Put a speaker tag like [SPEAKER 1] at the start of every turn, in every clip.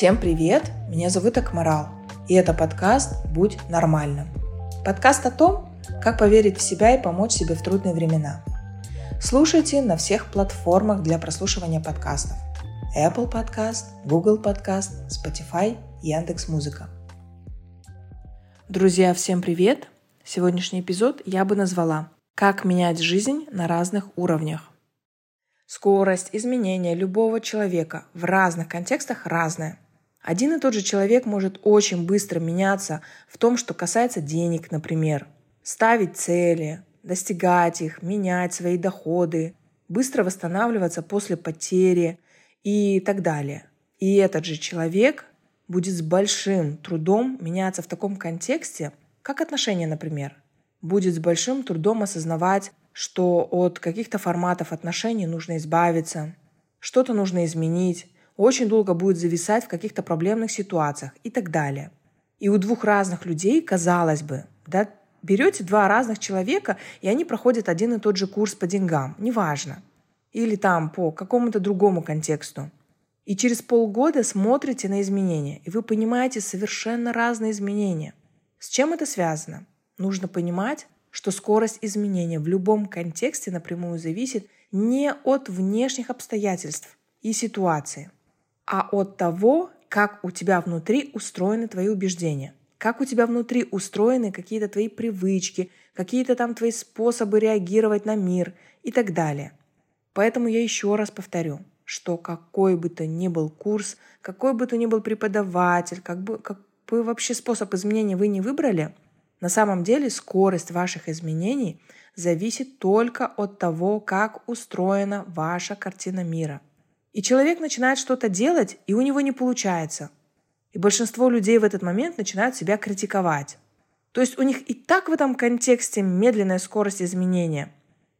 [SPEAKER 1] Всем привет! Меня зовут Акмарал, и это подкаст «Будь нормальным». Подкаст о том, как поверить в себя и помочь себе в трудные времена. Слушайте на всех платформах для прослушивания подкастов. Apple Podcast, Google Podcast, Spotify, Яндекс.Музыка. Друзья, всем привет! Сегодняшний эпизод я бы назвала «Как менять жизнь на разных уровнях». Скорость изменения любого человека в разных контекстах разная. Один и тот же человек может очень быстро меняться в том, что касается денег, например. Ставить цели, достигать их, менять свои доходы, быстро восстанавливаться после потери и так далее. И этот же человек будет с большим трудом меняться в таком контексте, как отношения, например. Будет с большим трудом осознавать, что от каких-то форматов отношений нужно избавиться, что-то нужно изменить, очень долго будет зависать в каких-то проблемных ситуациях и так далее. И у двух разных людей, казалось бы, да, берете два разных человека, и они проходят один и тот же курс по деньгам, неважно, или там по какому-то другому контексту. И через полгода смотрите на изменения, и вы понимаете совершенно разные изменения. С чем это связано? Нужно понимать, что скорость изменения в любом контексте напрямую зависит не от внешних обстоятельств и ситуации – а от того, как у тебя внутри устроены твои убеждения, как у тебя внутри устроены какие-то твои привычки, какие-то там твои способы реагировать на мир и так далее. Поэтому я еще раз повторю, что какой бы то ни был курс, какой бы то ни был преподаватель, как бы, какой вообще способ изменения вы не выбрали, на самом деле скорость ваших изменений зависит только от того, как устроена ваша картина мира – и человек начинает что-то делать, и у него не получается. И большинство людей в этот момент начинают себя критиковать. То есть у них и так в этом контексте медленная скорость изменения.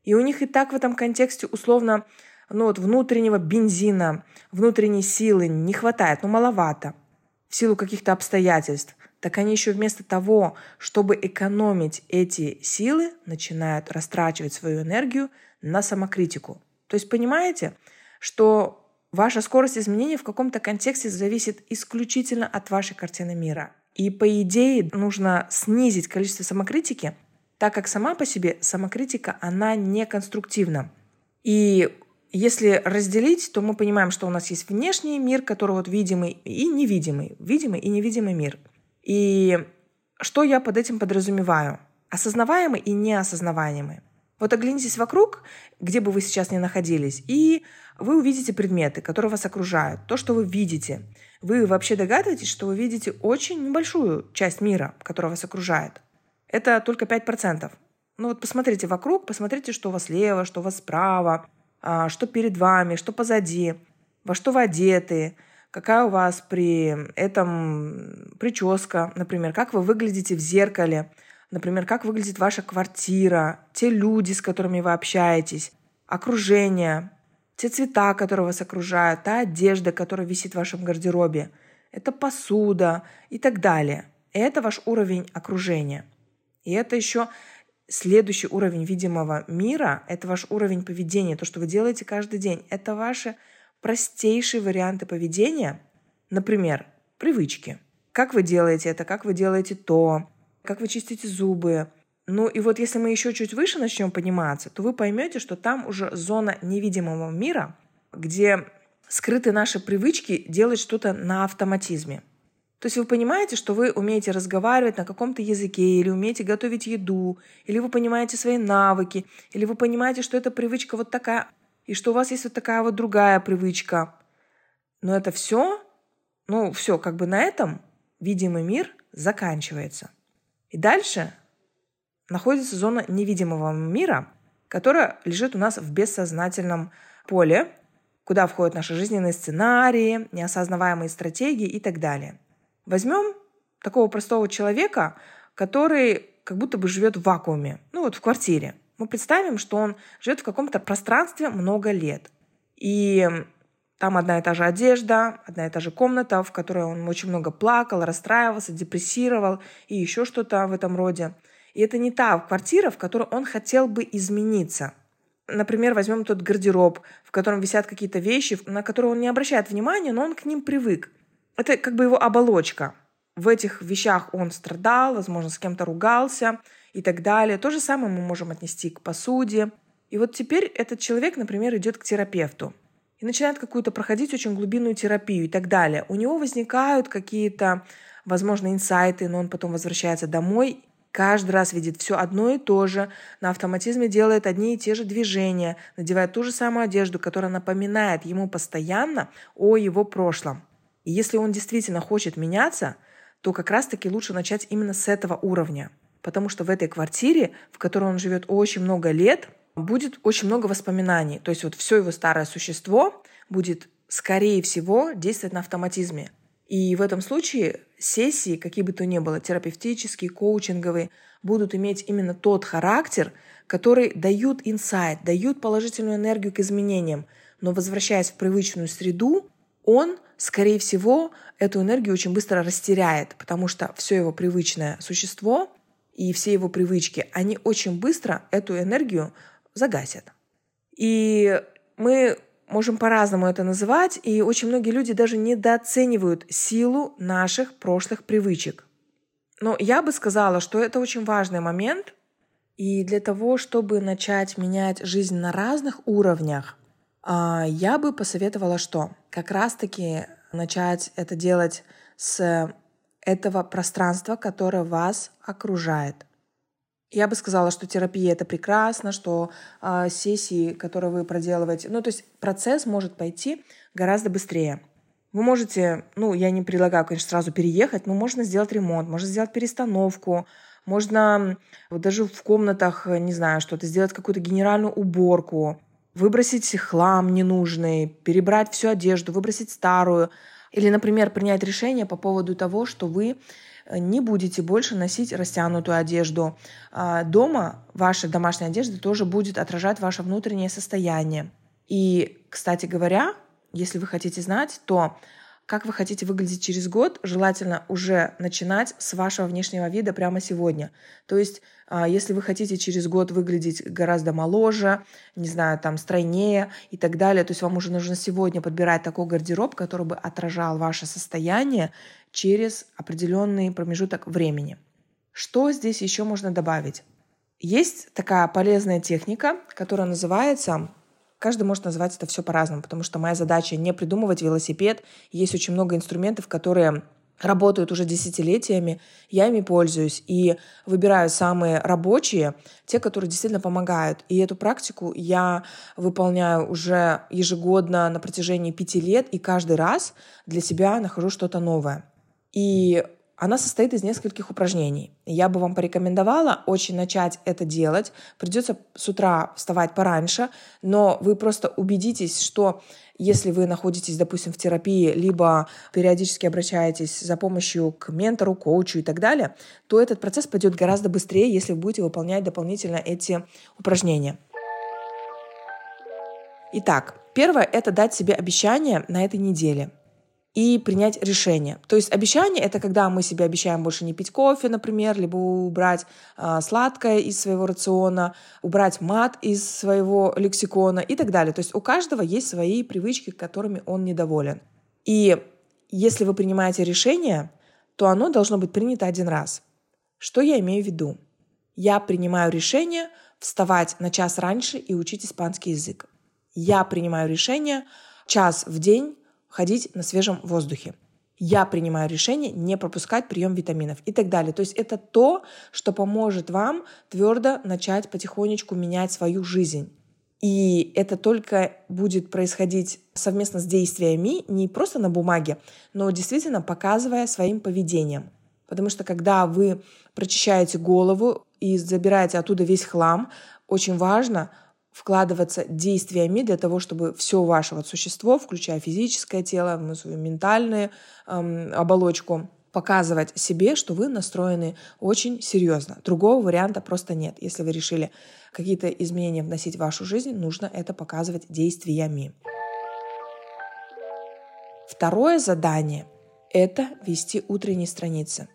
[SPEAKER 1] И у них и так в этом контексте условно ну вот внутреннего бензина, внутренней силы не хватает, ну маловато в силу каких-то обстоятельств. Так они еще вместо того, чтобы экономить эти силы, начинают растрачивать свою энергию на самокритику. То есть понимаете, что Ваша скорость изменений в каком-то контексте зависит исключительно от вашей картины мира. И по идее нужно снизить количество самокритики, так как сама по себе самокритика, она не конструктивна. И если разделить, то мы понимаем, что у нас есть внешний мир, который вот видимый и невидимый, видимый и невидимый мир. И что я под этим подразумеваю? Осознаваемый и неосознаваемый. Вот оглянитесь вокруг, где бы вы сейчас ни находились, и вы увидите предметы, которые вас окружают, то, что вы видите. Вы вообще догадываетесь, что вы видите очень небольшую часть мира, которая вас окружает. Это только 5%. Ну вот посмотрите вокруг, посмотрите, что у вас слева, что у вас справа, что перед вами, что позади, во что вы одеты, какая у вас при этом прическа, например, как вы выглядите в зеркале, например, как выглядит ваша квартира, те люди, с которыми вы общаетесь, окружение, те цвета, которые вас окружают, та одежда, которая висит в вашем гардеробе, это посуда и так далее. Это ваш уровень окружения. И это еще следующий уровень видимого мира, это ваш уровень поведения, то, что вы делаете каждый день. Это ваши простейшие варианты поведения. Например, привычки. Как вы делаете это, как вы делаете то, как вы чистите зубы, ну и вот если мы еще чуть выше начнем подниматься, то вы поймете, что там уже зона невидимого мира, где скрыты наши привычки делать что-то на автоматизме. То есть вы понимаете, что вы умеете разговаривать на каком-то языке, или умеете готовить еду, или вы понимаете свои навыки, или вы понимаете, что эта привычка вот такая, и что у вас есть вот такая вот другая привычка. Но это все, ну все, как бы на этом видимый мир заканчивается. И дальше находится зона невидимого мира, которая лежит у нас в бессознательном поле, куда входят наши жизненные сценарии, неосознаваемые стратегии и так далее. Возьмем такого простого человека, который как будто бы живет в вакууме, ну вот в квартире. Мы представим, что он живет в каком-то пространстве много лет. И там одна и та же одежда, одна и та же комната, в которой он очень много плакал, расстраивался, депрессировал и еще что-то в этом роде. И это не та квартира, в которой он хотел бы измениться. Например, возьмем тот гардероб, в котором висят какие-то вещи, на которые он не обращает внимания, но он к ним привык. Это как бы его оболочка. В этих вещах он страдал, возможно, с кем-то ругался и так далее. То же самое мы можем отнести к посуде. И вот теперь этот человек, например, идет к терапевту и начинает какую-то проходить очень глубинную терапию и так далее. У него возникают какие-то, возможно, инсайты, но он потом возвращается домой каждый раз видит все одно и то же, на автоматизме делает одни и те же движения, надевает ту же самую одежду, которая напоминает ему постоянно о его прошлом. И если он действительно хочет меняться, то как раз-таки лучше начать именно с этого уровня. Потому что в этой квартире, в которой он живет очень много лет, будет очень много воспоминаний. То есть вот все его старое существо будет, скорее всего, действовать на автоматизме. И в этом случае сессии, какие бы то ни было, терапевтические, коучинговые, будут иметь именно тот характер, который дают инсайт, дают положительную энергию к изменениям. Но возвращаясь в привычную среду, он, скорее всего, эту энергию очень быстро растеряет, потому что все его привычное существо и все его привычки, они очень быстро эту энергию загасят. И мы можем по-разному это называть, и очень многие люди даже недооценивают силу наших прошлых привычек. Но я бы сказала, что это очень важный момент, и для того, чтобы начать менять жизнь на разных уровнях, я бы посоветовала что? Как раз-таки начать это делать с этого пространства, которое вас окружает. Я бы сказала, что терапия это прекрасно, что э, сессии, которые вы проделываете, ну то есть процесс может пойти гораздо быстрее. Вы можете, ну я не предлагаю, конечно, сразу переехать, но можно сделать ремонт, можно сделать перестановку, можно вот даже в комнатах, не знаю, что-то сделать какую-то генеральную уборку, выбросить хлам ненужный, перебрать всю одежду, выбросить старую. Или, например, принять решение по поводу того, что вы не будете больше носить растянутую одежду. А, дома ваша домашняя одежда тоже будет отражать ваше внутреннее состояние. И, кстати говоря, если вы хотите знать, то как вы хотите выглядеть через год, желательно уже начинать с вашего внешнего вида прямо сегодня. То есть, если вы хотите через год выглядеть гораздо моложе, не знаю, там, стройнее и так далее, то есть вам уже нужно сегодня подбирать такой гардероб, который бы отражал ваше состояние через определенный промежуток времени. Что здесь еще можно добавить? Есть такая полезная техника, которая называется Каждый может назвать это все по-разному, потому что моя задача не придумывать велосипед. Есть очень много инструментов, которые работают уже десятилетиями, я ими пользуюсь и выбираю самые рабочие, те, которые действительно помогают. И эту практику я выполняю уже ежегодно на протяжении пяти лет, и каждый раз для себя нахожу что-то новое. И она состоит из нескольких упражнений. Я бы вам порекомендовала очень начать это делать. Придется с утра вставать пораньше, но вы просто убедитесь, что если вы находитесь, допустим, в терапии, либо периодически обращаетесь за помощью к ментору, коучу и так далее, то этот процесс пойдет гораздо быстрее, если вы будете выполнять дополнительно эти упражнения. Итак, первое — это дать себе обещание на этой неделе и принять решение. То есть обещание это когда мы себе обещаем больше не пить кофе, например, либо убрать э, сладкое из своего рациона, убрать мат из своего лексикона и так далее. То есть у каждого есть свои привычки, которыми он недоволен. И если вы принимаете решение, то оно должно быть принято один раз. Что я имею в виду? Я принимаю решение вставать на час раньше и учить испанский язык. Я принимаю решение час в день ходить на свежем воздухе. Я принимаю решение не пропускать прием витаминов и так далее. То есть это то, что поможет вам твердо начать потихонечку менять свою жизнь. И это только будет происходить совместно с действиями, не просто на бумаге, но действительно показывая своим поведением. Потому что когда вы прочищаете голову и забираете оттуда весь хлам, очень важно вкладываться действиями для того, чтобы все ваше вот существо, включая физическое тело, ну, свою ментальную эм, оболочку, показывать себе, что вы настроены очень серьезно. Другого варианта просто нет. Если вы решили какие-то изменения вносить в вашу жизнь, нужно это показывать действиями. Второе задание — это вести утренние страницы.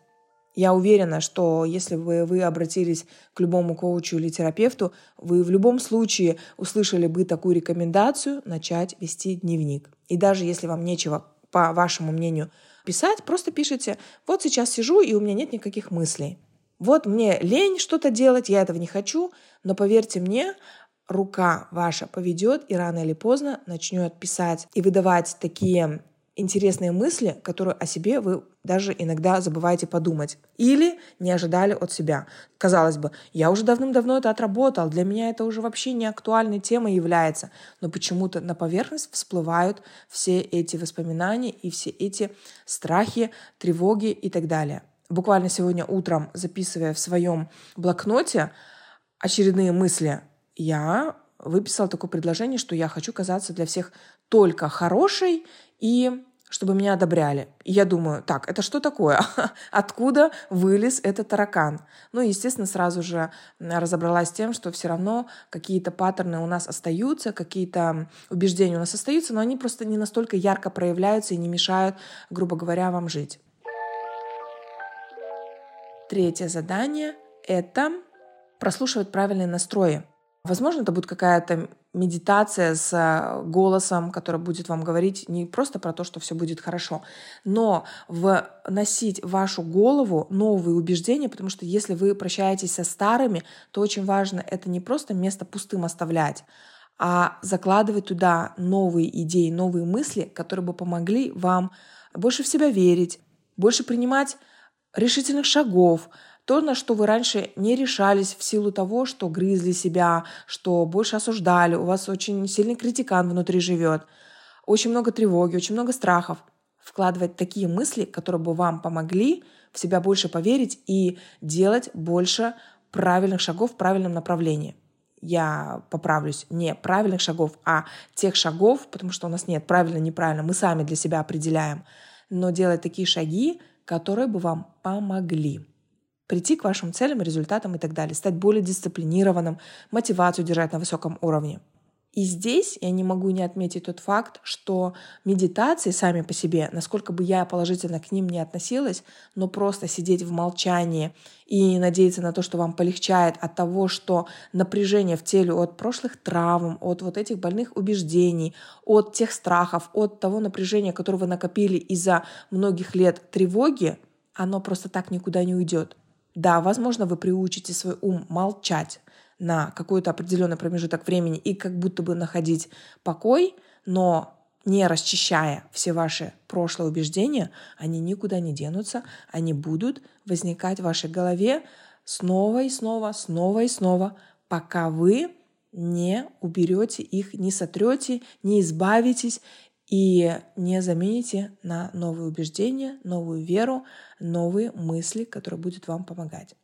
[SPEAKER 1] Я уверена, что если бы вы обратились к любому коучу или терапевту, вы в любом случае услышали бы такую рекомендацию начать вести дневник. И даже если вам нечего, по вашему мнению, писать, просто пишите, вот сейчас сижу, и у меня нет никаких мыслей. Вот мне лень что-то делать, я этого не хочу, но поверьте мне, рука ваша поведет и рано или поздно начнет писать и выдавать такие интересные мысли, которые о себе вы даже иногда забываете подумать или не ожидали от себя. Казалось бы, я уже давным-давно это отработал, для меня это уже вообще не актуальной темой является, но почему-то на поверхность всплывают все эти воспоминания и все эти страхи, тревоги и так далее. Буквально сегодня утром, записывая в своем блокноте очередные мысли, я выписала такое предложение, что я хочу казаться для всех только хорошей и чтобы меня одобряли. И я думаю, так, это что такое? Откуда вылез этот таракан? Ну, естественно, сразу же разобралась с тем, что все равно какие-то паттерны у нас остаются, какие-то убеждения у нас остаются, но они просто не настолько ярко проявляются и не мешают, грубо говоря, вам жить. Третье задание — это прослушивать правильные настрои. Возможно, это будет какая-то медитация с э, голосом, который будет вам говорить не просто про то, что все будет хорошо, но вносить в вашу голову новые убеждения, потому что если вы прощаетесь со старыми, то очень важно это не просто место пустым оставлять, а закладывать туда новые идеи, новые мысли, которые бы помогли вам больше в себя верить, больше принимать решительных шагов, то, на что вы раньше не решались в силу того, что грызли себя, что больше осуждали, у вас очень сильный критикан внутри живет, очень много тревоги, очень много страхов. Вкладывать такие мысли, которые бы вам помогли в себя больше поверить и делать больше правильных шагов в правильном направлении. Я поправлюсь, не правильных шагов, а тех шагов, потому что у нас нет правильно-неправильно, мы сами для себя определяем, но делать такие шаги, которые бы вам помогли прийти к вашим целям, результатам и так далее, стать более дисциплинированным, мотивацию держать на высоком уровне. И здесь я не могу не отметить тот факт, что медитации сами по себе, насколько бы я положительно к ним не относилась, но просто сидеть в молчании и надеяться на то, что вам полегчает от того, что напряжение в теле от прошлых травм, от вот этих больных убеждений, от тех страхов, от того напряжения, которое вы накопили из-за многих лет тревоги, оно просто так никуда не уйдет. Да, возможно, вы приучите свой ум молчать на какой-то определенный промежуток времени и как будто бы находить покой, но не расчищая все ваши прошлые убеждения, они никуда не денутся, они будут возникать в вашей голове снова и снова, снова и снова, пока вы не уберете их, не сотрете, не избавитесь и не замените на новые убеждения, новую веру, новые мысли, которые будут вам помогать.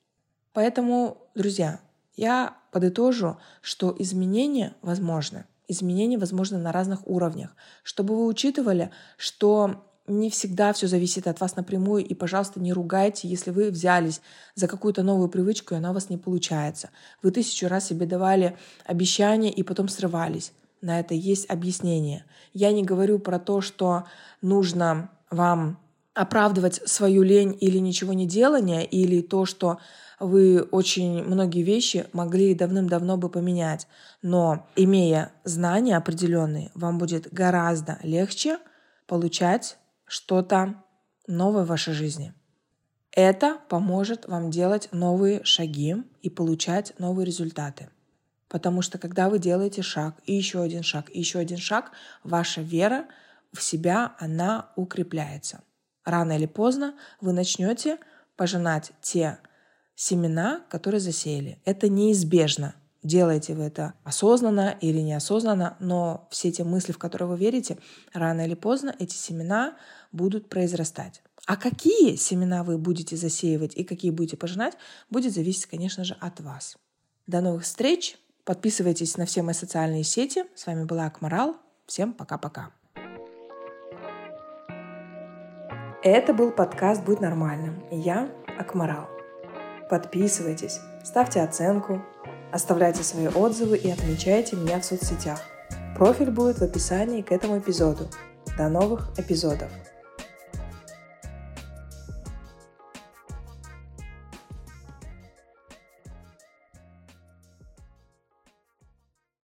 [SPEAKER 1] Поэтому, друзья, я подытожу, что изменения возможны. Изменения возможны на разных уровнях. Чтобы вы учитывали, что не всегда все зависит от вас напрямую, и, пожалуйста, не ругайте, если вы взялись за какую-то новую привычку, и она у вас не получается. Вы тысячу раз себе давали обещания и потом срывались на это есть объяснение. Я не говорю про то, что нужно вам оправдывать свою лень или ничего не делание, или то, что вы очень многие вещи могли давным-давно бы поменять. Но имея знания определенные, вам будет гораздо легче получать что-то новое в вашей жизни. Это поможет вам делать новые шаги и получать новые результаты. Потому что когда вы делаете шаг, и еще один шаг, и еще один шаг, ваша вера в себя, она укрепляется. Рано или поздно вы начнете пожинать те семена, которые засеяли. Это неизбежно. Делаете вы это осознанно или неосознанно, но все эти мысли, в которые вы верите, рано или поздно эти семена будут произрастать. А какие семена вы будете засеивать и какие будете пожинать, будет зависеть, конечно же, от вас. До новых встреч! Подписывайтесь на все мои социальные сети. С вами была Акмарал. Всем пока-пока. Это был подкаст «Будь нормальным». Я Акмарал. Подписывайтесь, ставьте оценку, оставляйте свои отзывы и отмечайте меня в соцсетях. Профиль будет в описании к этому эпизоду. До новых эпизодов!